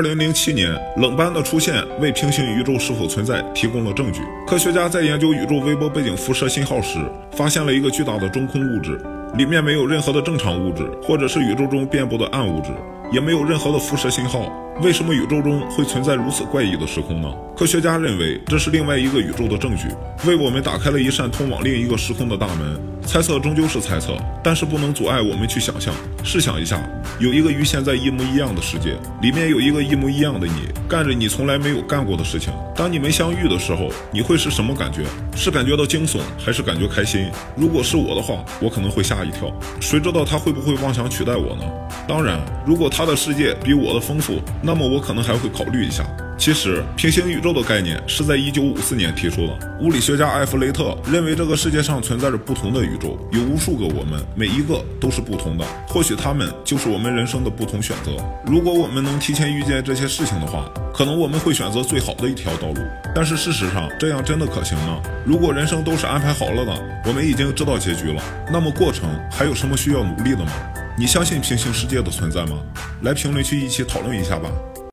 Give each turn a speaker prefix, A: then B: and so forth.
A: 二零零七年，冷斑的出现为平行宇宙是否存在提供了证据。科学家在研究宇宙微波背景辐射信号时，发现了一个巨大的中空物质，里面没有任何的正常物质，或者是宇宙中遍布的暗物质，也没有任何的辐射信号。为什么宇宙中会存在如此怪异的时空呢？科学家认为这是另外一个宇宙的证据，为我们打开了一扇通往另一个时空的大门。猜测终究是猜测，但是不能阻碍我们去想象。试想一下，有一个与现在一模一样的世界，里面有一个一模一样的你，干着你从来没有干过的事情。当你们相遇的时候，你会是什么感觉？是感觉到惊悚，还是感觉开心？如果是我的话，我可能会吓一跳。谁知道他会不会妄想取代我呢？当然，如果他的世界比我的丰富，那么我可能还会考虑一下。其实，平行宇宙的概念是在1954年提出的。物理学家艾弗雷特认为，这个世界上存在着不同的宇宙，有无数个我们，每一个都是不同的。或许他们就是我们人生的不同选择。如果我们能提前预见这些事情的话，可能我们会选择最好的一条道路。但是事实上，这样真的可行吗？如果人生都是安排好了的，我们已经知道结局了，那么过程还有什么需要努力的吗？你相信平行世界的存在吗？来评论区一起讨论一下吧。